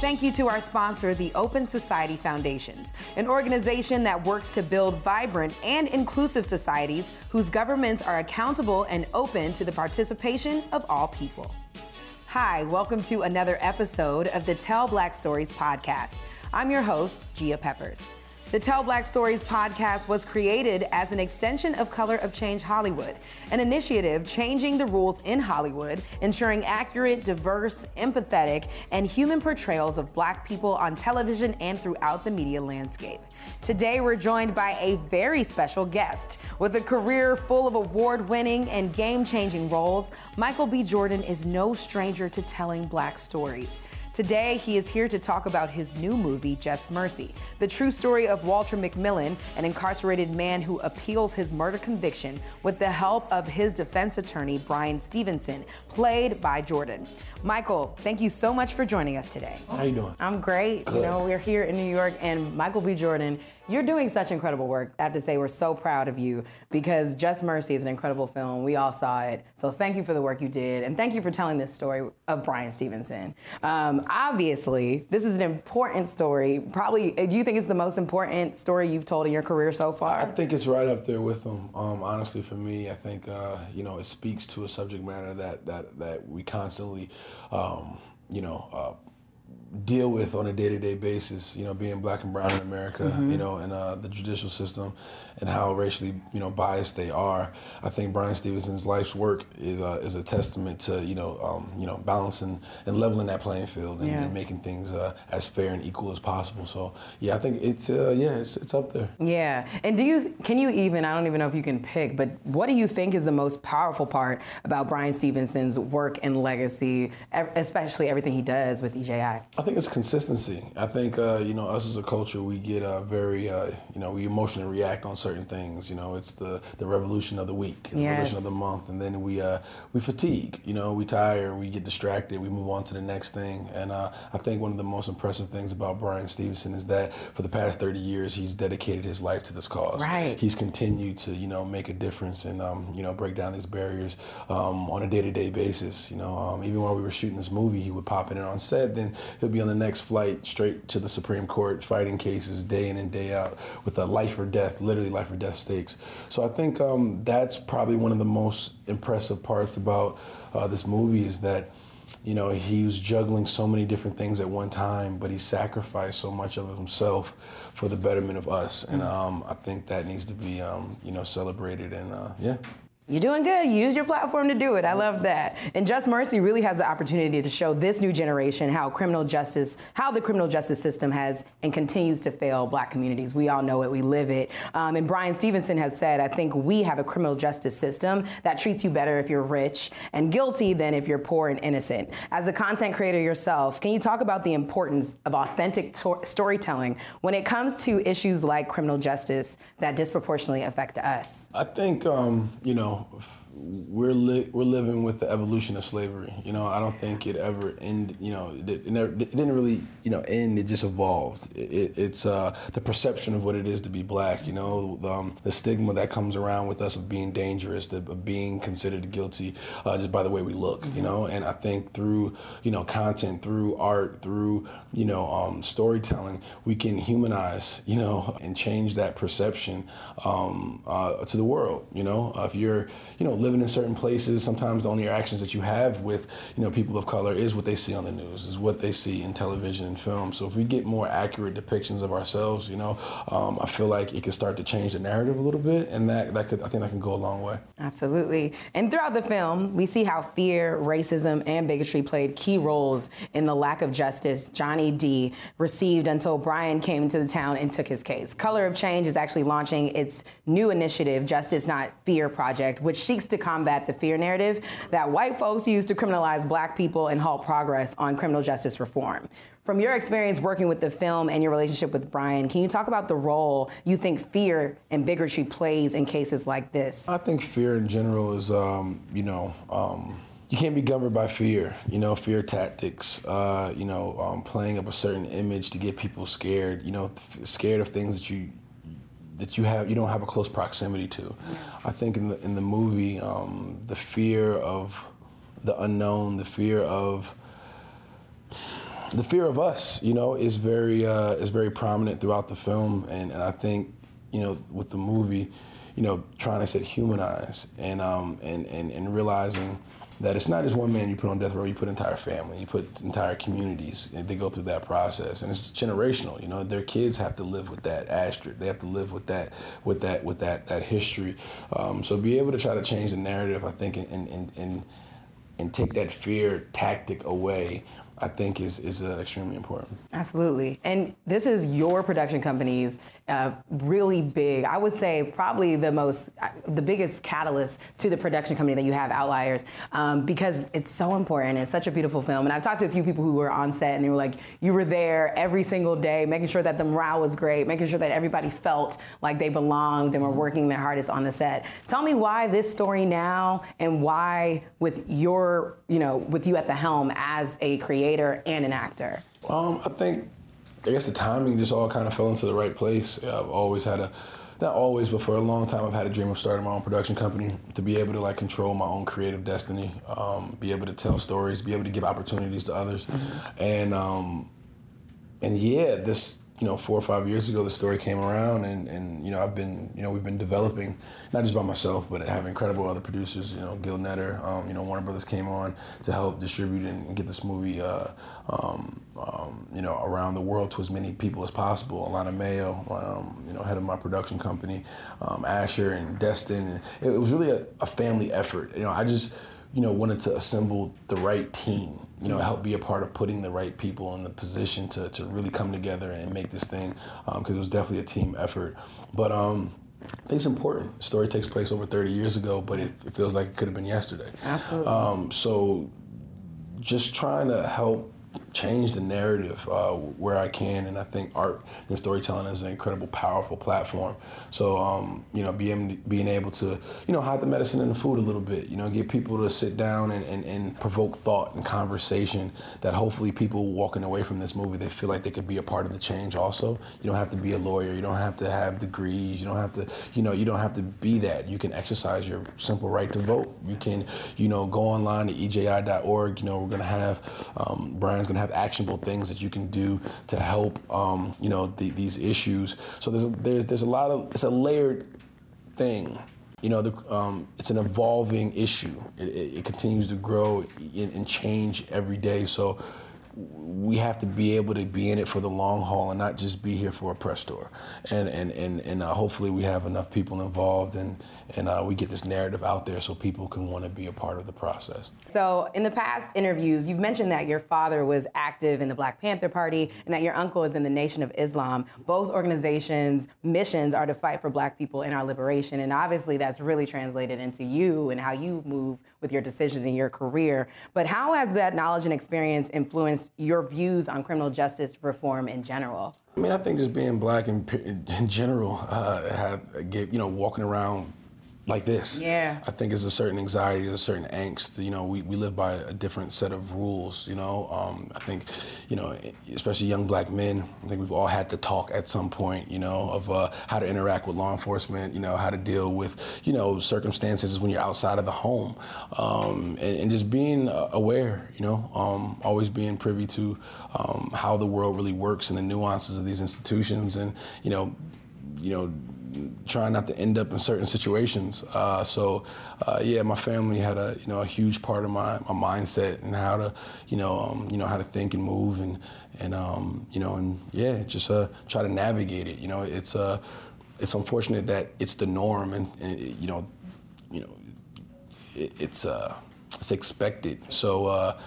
Thank you to our sponsor, the Open Society Foundations, an organization that works to build vibrant and inclusive societies whose governments are accountable and open to the participation of all people. Hi, welcome to another episode of the Tell Black Stories podcast. I'm your host, Gia Peppers. The Tell Black Stories podcast was created as an extension of Color of Change Hollywood, an initiative changing the rules in Hollywood, ensuring accurate, diverse, empathetic, and human portrayals of Black people on television and throughout the media landscape. Today, we're joined by a very special guest. With a career full of award winning and game changing roles, Michael B. Jordan is no stranger to telling Black stories. Today, he is here to talk about his new movie, Just Mercy, the true story of Walter McMillian, an incarcerated man who appeals his murder conviction with the help of his defense attorney, Bryan Stevenson, played by Jordan. Michael, thank you so much for joining us today. How you doing? I'm great. Good. You know, we're here in New York, and Michael B. Jordan, you're doing such incredible work. I have to say, we're so proud of you because Just Mercy is an incredible film. We all saw it. So thank you for the work you did, and thank you for telling this story of Bryan Stevenson. Um, obviously, this is an important story. Probably, do you think it's the most important story you've told in your career so far? I think it's right up there with them. Um, honestly, for me, I think uh, you know it speaks to a subject matter that that that we constantly, um, you know. Uh, deal with on a day-to-day basis you know being black and brown in america mm-hmm. you know and uh, the judicial system and how racially you know biased they are. I think bryan stevenson's life's work is, uh, is a testament to you know um, you know balancing and leveling that playing field and, yeah. and making things uh, as fair and equal as possible. So yeah i think it's uh, yeah it's, it's up there. Yeah. And do you can you even i don't even know if you can pick but what do you think is the most powerful part about bryan stevenson's work and legacy especially everything he does with eji I think it's consistency. I think uh, you know us as a culture, we get uh, very uh, you know we emotionally react on certain things. You know, it's the the revolution of the week, the yes. revolution of the month, and then we uh, we fatigue. You know, we tire, we get distracted, we move on to the next thing. And uh, I think one of the most impressive things about Bryan Stevenson is that for the past 30 years, he's dedicated his life to this cause. Right. He's continued to you know make a difference and um, you know break down these barriers um, on a day-to-day basis. You know, um, even while we were shooting this movie, he would pop in on set, then he'll be on the next flight straight to the Supreme Court, fighting cases day in and day out with a life or death, literally life or death stakes. So I think um, that's probably one of the most impressive parts about uh, this movie is that you know, he was juggling so many different things at one time, but he sacrificed so much of himself for the betterment of us. And mm. um, I think that needs to be, um, you know, celebrated. And uh, yeah. You're doing good. Use your platform to do it. I love that. And Just Mercy really has the opportunity to show this new generation how criminal justice, how the criminal justice system has and continues to fail black communities. We all know it, we live it. Um, and Bryan Stevenson has said, I think we have a criminal justice system that treats you better if you're rich and guilty than if you're poor and innocent. As a content creator yourself, can you talk about the importance of authentic to- storytelling when it comes to issues like criminal justice that disproportionately affect us? I think, um, you know, now we're li- we're living with the evolution of slavery. You know, I don't think it ever ended. You know, it, it, never, it didn't really you know end. It just evolved. It, it's uh, the perception of what it is to be black. You know, the, um, the, stigma that comes around with us of being dangerous, the, of being considered guilty uh, just by the way we look. You know, and I think through you know content, through art, through you know um, storytelling, we can humanize. You know, and change that perception um, uh, to the world. You know, if you're you know living in certain places, sometimes the only interactions that you have with, you know, people of color is what they see on the news, is what they see in television and film. So if we get more accurate depictions of ourselves, you know, um, I feel like it can start to change the narrative a little bit, and that that could I think that can go a long way. Absolutely. And throughout the film, we see how fear, racism, and bigotry played key roles in the lack of justice Johnny D received until Bryan came into the town and took his case. Color of Change is actually launching its new initiative, Justice Not Fear Project, which seeks to to combat the fear narrative that white folks use to criminalize black people and halt progress on criminal justice reform. From your experience working with the film and your relationship with Bryan, can you talk about the role you think fear and bigotry plays in cases like this? I think fear in general is, um, you know, um, you can't be governed by fear, you know, fear tactics, uh, you know, um, playing up a certain image to get people scared, you know, scared of things that you that you have you don't have a close proximity to. I think in the in the movie, um, the fear of the unknown, the fear of the fear of us, you know, is very uh, is very prominent throughout the film, and, and I think, you know, with the movie, you know, trying to set humanize and um, and, and and realizing that it's not just one man you put on death row, you put entire family, you put entire communities, they go through that process, and it's generational. You know, their kids have to live with that asterisk. They have to live with that, with that, with that, that history. Um, so be able to try to change the narrative, I think, and and and and take that fear tactic away I think is is uh, extremely important. Absolutely, and this is your production company's uh, really big. I would say probably the most, uh, the biggest catalyst to the production company that you have, Outliers, um, because it's so important. It's such a beautiful film, and I've talked to a few people who were on set, and they were like, you were there every single day, making sure that the morale was great, making sure that everybody felt like they belonged and were working their hardest on the set. Tell me why this story now, and why with your, you know, with you at the helm as a creator and an actor. Um, I think I guess the timing just all kind of fell into the right place. I've always had a, not always, but for a long time, I've had a dream of starting my own production company to be able to like control my own creative destiny, um, be able to tell stories, be able to give opportunities to others, mm-hmm. and um, and yeah, this you know, four or five years ago, the story came around, and, and you know, I've been, you know, we've been developing, not just by myself, but have incredible other producers. You know, Gil Netter, um, you know, Warner Brothers came on to help distribute and get this movie, uh, um, um, you know, around the world to as many people as possible. Alana Mayo, um, you know, head of my production company, um, Asher and Destin, and it, it was really a, a family effort. You know, I just, you know, wanted to assemble the right team you know, help be a part of putting the right people in the position to, to really come together and make this thing, because um, it was definitely a team effort. But um, I think it's important. The story takes place over 30 years ago, but it, it feels like it could have been yesterday. Absolutely. Um, so just trying to help change the narrative uh, where I can, and I think art and storytelling is an incredible, powerful platform. So, um, you know, being being able to, you know, hide the medicine in the food a little bit, you know, get people to sit down and, and, and provoke thought and conversation that hopefully people walking away from this movie, they feel like they could be a part of the change also. You don't have to be a lawyer, you don't have to have degrees, you don't have to, you know, you don't have to be that. You can exercise your simple right to vote. You can, you know, go online to eji.org, you know, we're gonna have, um, Bryan's gonna have actionable things that you can do to help, um, you know, the, these issues. So there's there's there's a lot of it's a layered thing. You know, the, um, it's an evolving issue. It, it, it continues to grow and change every day. So we have to be able to be in it for the long haul and not just be here for a press tour. And and and, and uh, hopefully we have enough people involved and and uh, we get this narrative out there so people can want to be a part of the process. So in the past interviews, you've mentioned that your father was active in the Black Panther Party and that your uncle is in the Nation of Islam. Both organizations' missions are to fight for Black people in our liberation, and obviously that's really translated into you and how you move with your decisions in your career. But how has that knowledge and experience influenced your views on criminal justice reform in general? I mean, I think just being black in, in general, uh, have, you know, walking around like this. Yeah. I think there's a certain anxiety, there's a certain angst. You know, we, we live by a different set of rules, you know. Um, I think, you know, especially young black men, I think we've all had to talk at some point, you know, of uh, how to interact with law enforcement, you know, how to deal with, you know, circumstances when you're outside of the home. Um, and, and, just being uh, aware, you know, um, always being privy to um, how the world really works and the nuances of these institutions and, you know, you know, trying not to end up in certain situations. Uh, so, uh, yeah, my family had a you know a huge part of my, my mindset and how to you know um, you know how to think and move and and um, you know and yeah, just uh, try to navigate it. You know, it's uh, it's unfortunate that it's the norm and, and you know you know it, it's uh, it's expected. So uh,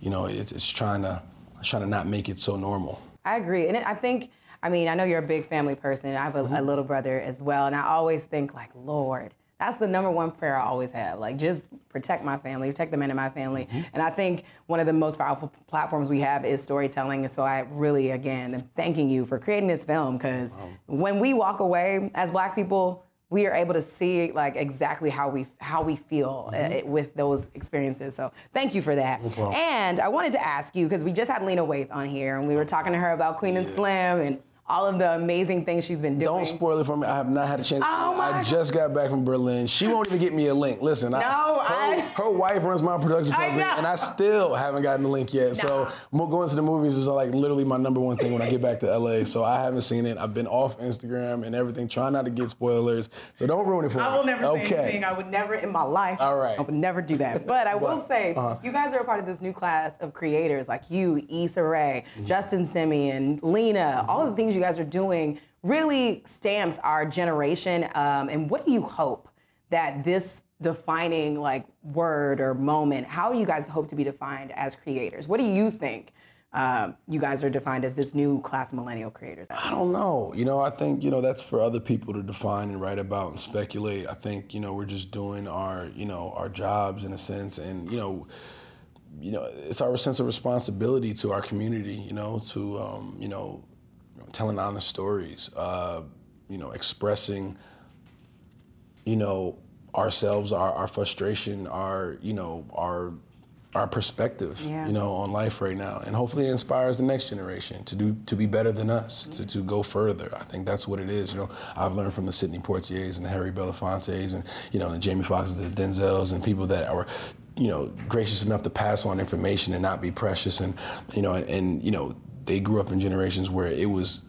you know it's, it's trying to trying to not make it so normal. I agree, and I think I mean, I know you're a big family person. I have a, mm-hmm. a little brother as well, and I always think like, Lord, that's the number one prayer I always have. Like, just protect my family, protect the men in my family. Mm-hmm. And I think one of the most powerful platforms we have is storytelling. And so I really, again, am thanking you for creating this film because wow. when we walk away as Black people, we are able to see like exactly how we how we feel uh, mm-hmm. with those experiences. So thank you for that. Well. And I wanted to ask you because we just had Lena Waithe on here and we were talking to her about Queen yeah. and Slim and all of the amazing things she's been doing. Don't spoil it for me. I have not had a chance. Oh my I just got back from Berlin. She won't even get me a link. Listen, no, I, her, her, wife runs my production company, and I still haven't gotten the link yet. So going to the movies is like literally my number one thing when I get back to LA. So I haven't seen it. I've been off Instagram and everything, trying not to get spoilers. So don't ruin it for me. I will never okay. say anything. I would never in my life. All right. I would never do that. But I will say, uh-huh. you guys are a part of this new class of creators like you, Issa Rae, mm-hmm. Justin Simien, Lena. Mm-hmm. All the things you guys are doing really stamps our generation. Um, and what do you hope that this defining like word or moment, how you guys hope to be defined as creators? What do you think? Um, you guys are defined as this new class millennial creators? I don't know. You know, I think, you know, that's for other people to define and write about and speculate. I think, you know, we're just doing our, you know, our jobs in a sense. And, you know, you know, it's our sense of responsibility to our community, you know, to, um, you know, telling honest stories, uh, you know, expressing, you know, ourselves, our, our frustration, our, you know, our our perspective, yeah. you know, on life right now, and hopefully it inspires the next generation to do to be better than us, mm-hmm. to, to go further. I think that's what it is. You know, I've learned from the Sidney Poitiers and the Harry Belafontes, and you know, the Jamie Foxxes, the Denzels, and people that are you know gracious enough to pass on information and not be precious and you know and, and, you know they grew up in generations where it was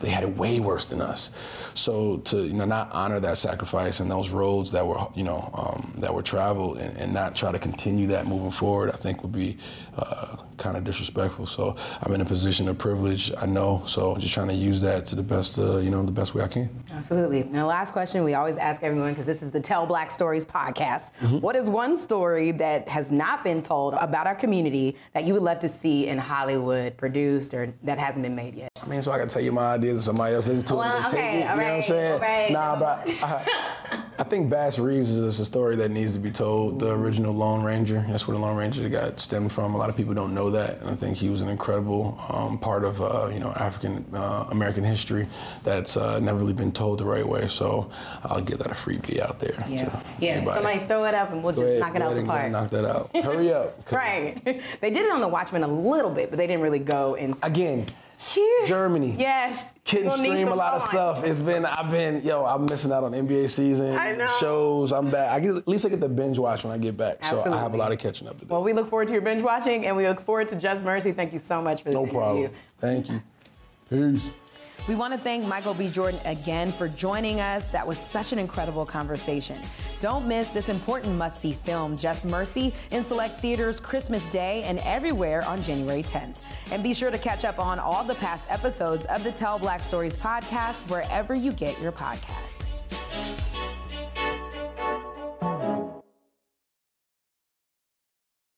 they had it way worse than us. So to you know not honor that sacrifice and those roads that were you know um, that were traveled and, and, not try to continue that moving forward, I think would be uh, kind of disrespectful. So I'm in a position of privilege. I know. So just trying to use that to the best uh, you know the best way I can. Absolutely. Now, last question we always ask everyone because this is the Tell Black Stories podcast. Mm-hmm. What is one story that has not been told about our community that you would love to see in Hollywood produced or that hasn't been made yet? I mean, so I can tell you my ideas and somebody else listens to well, it. Okay, it, you know what I'm saying? Right, nah, but I, I, think Bass Reeves is a story that needs to be told. The original Lone Ranger. That's where the Lone Ranger got stemmed from. A lot of people don't know that, and I think he was an incredible um, part of uh, you know African uh, American history that's uh, never really been told the right way. So I'll give that a freebie out there. Yeah, yeah. Anybody. Somebody throw it up, and we'll just ahead, knock it out of the park. Knock that out. Hurry up. right. they did it on the Watchmen a little bit, but they didn't really go into. Again Germany. Yes. Couldn't stream a lot of stuff. It's been I've been yo I'm missing out on NBA season. I know. Shows. I'm back. I get, at least I get the binge watch when I get back. Absolutely. So I have a lot of catching up to do. Well, we look forward to your binge watching, and we look forward to Just Mercy. Thank you so much for this no interview. problem. Thank you. Peace. We want to thank Michael B. Jordan again for joining us. That was such an incredible conversation. Don't miss this important must see film, Just Mercy, in select theaters Christmas Day and everywhere on January 10th. And be sure to catch up on all the past episodes of the Tell Black Stories podcast wherever you get your podcasts.